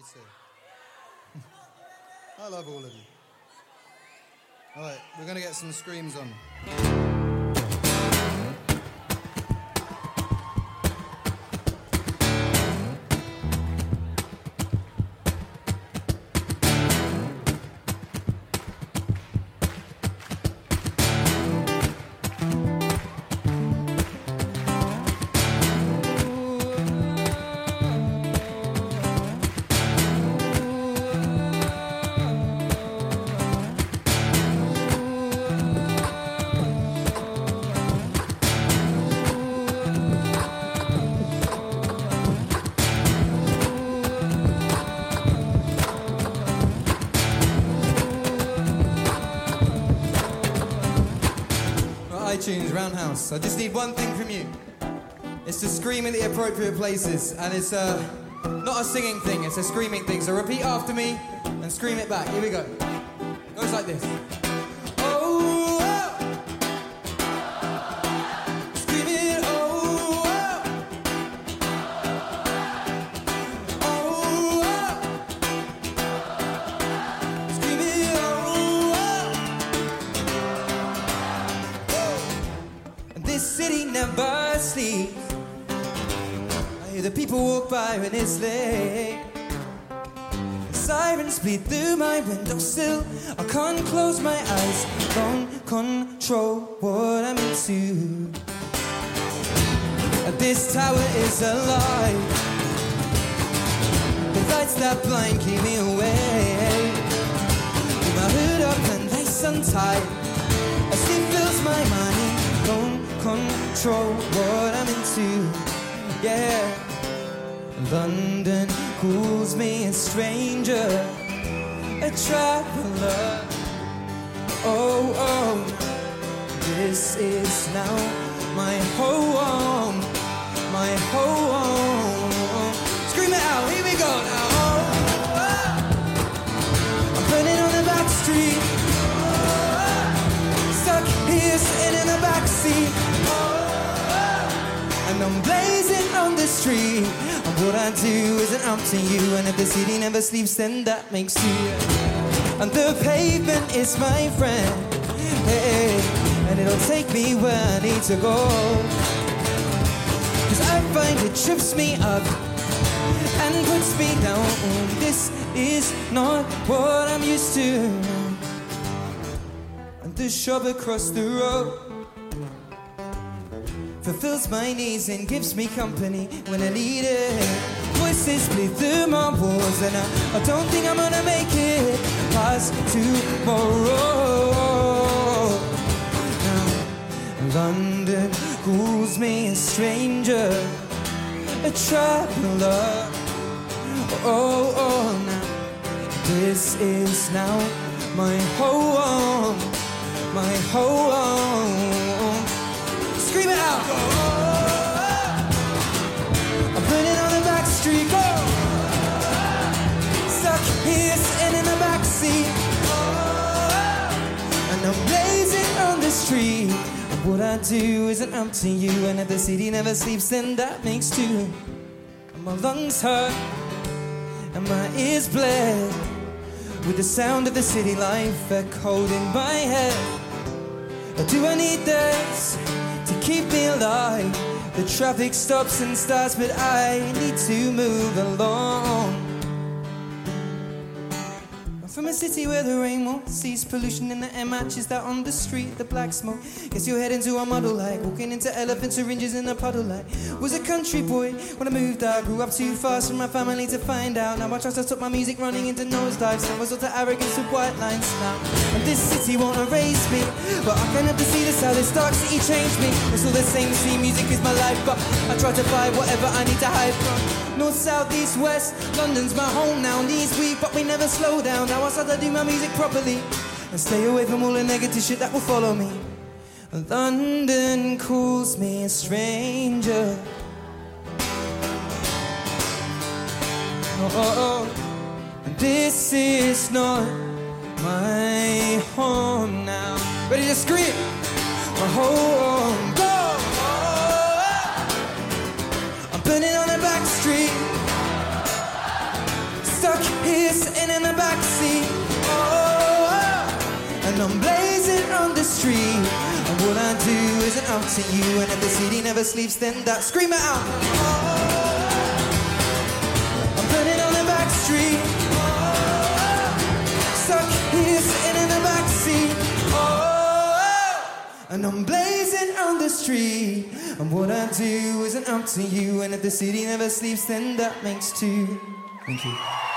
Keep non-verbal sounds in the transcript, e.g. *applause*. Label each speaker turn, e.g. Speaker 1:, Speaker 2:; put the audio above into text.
Speaker 1: you too. *laughs* I love all of you. All right, we're going to get some screams on. iTunes, Roundhouse. I just need one thing from you. It's to scream in the appropriate places, and it's uh, not a singing thing, it's a screaming thing. So repeat after me and scream it back. Here we go. Goes like this. This city never sleeps. I hear the people walk by when it's late. Sirens bleed through my windowsill. I can't close my eyes. Don't control what I'm into. This tower is alive. The lights that blind keep me away. With my hood up and lace untied. A sleep fills my mind. Control what I'm into. Yeah. London calls me a stranger, a traveler. Oh, oh, this is now my home, my home. Scream it out, here we go now. I'm on the back street, stuck here sitting in the back seat. And I'm blazing on the street. And what I do isn't up to you. And if the city never sleeps, then that makes two. And the pavement is my friend. Hey, and it'll take me where I need to go. Cause I find it trips me up and puts me down. This is not what I'm used to. And the shop across the road fulfills my needs and gives me company when I need it. Voices bleed through my walls, and I, I don't think I'm gonna make it past tomorrow. Now, London calls me a stranger, a traveler. Oh, oh, now this is now my home, my home. Sitting in the back seat. Oh, and I'm blazing on the street. And what I do isn't up to you. And if the city never sleeps, then that makes two. And my lungs hurt. And my ears bled. With the sound of the city life echoed in my head. Do I need this to keep me alive? The traffic stops and starts, but I need to move along. From a city where the rain won't cease. Pollution in the air matches that on the street. The black smoke gets your head into a muddle like walking into elephant syringes in a puddle like. Was a country boy when I moved out. Grew up too fast from my family to find out. Now I trust I took my music running into nosedives. Some result of arrogance with white lines now. And this city won't erase me. But I can never see this how this dark city changed me. It's all the same, see, music is my life. But I try to find whatever I need to hide from. North, south, east, west. London's my home now. Knees weak, but we never slow down. Now I start to do my music properly. And stay away from all the negative shit that will follow me. London calls me a stranger. Oh, oh, oh. And this is not my home now. Ready to scream? My home. Go! Oh, oh, oh. I'm burning Stuck here sitting in the back seat. Oh, and I'm blazing on the street. And what I do isn't up to you. And if the city never sleeps, then that scream it out. Oh, I'm putting on the back street. Oh, stuck here sitting in the back seat. Oh, and I'm blazing on the street. And what I do isn't up to you. And if the city never sleeps, then that makes two. Thank you.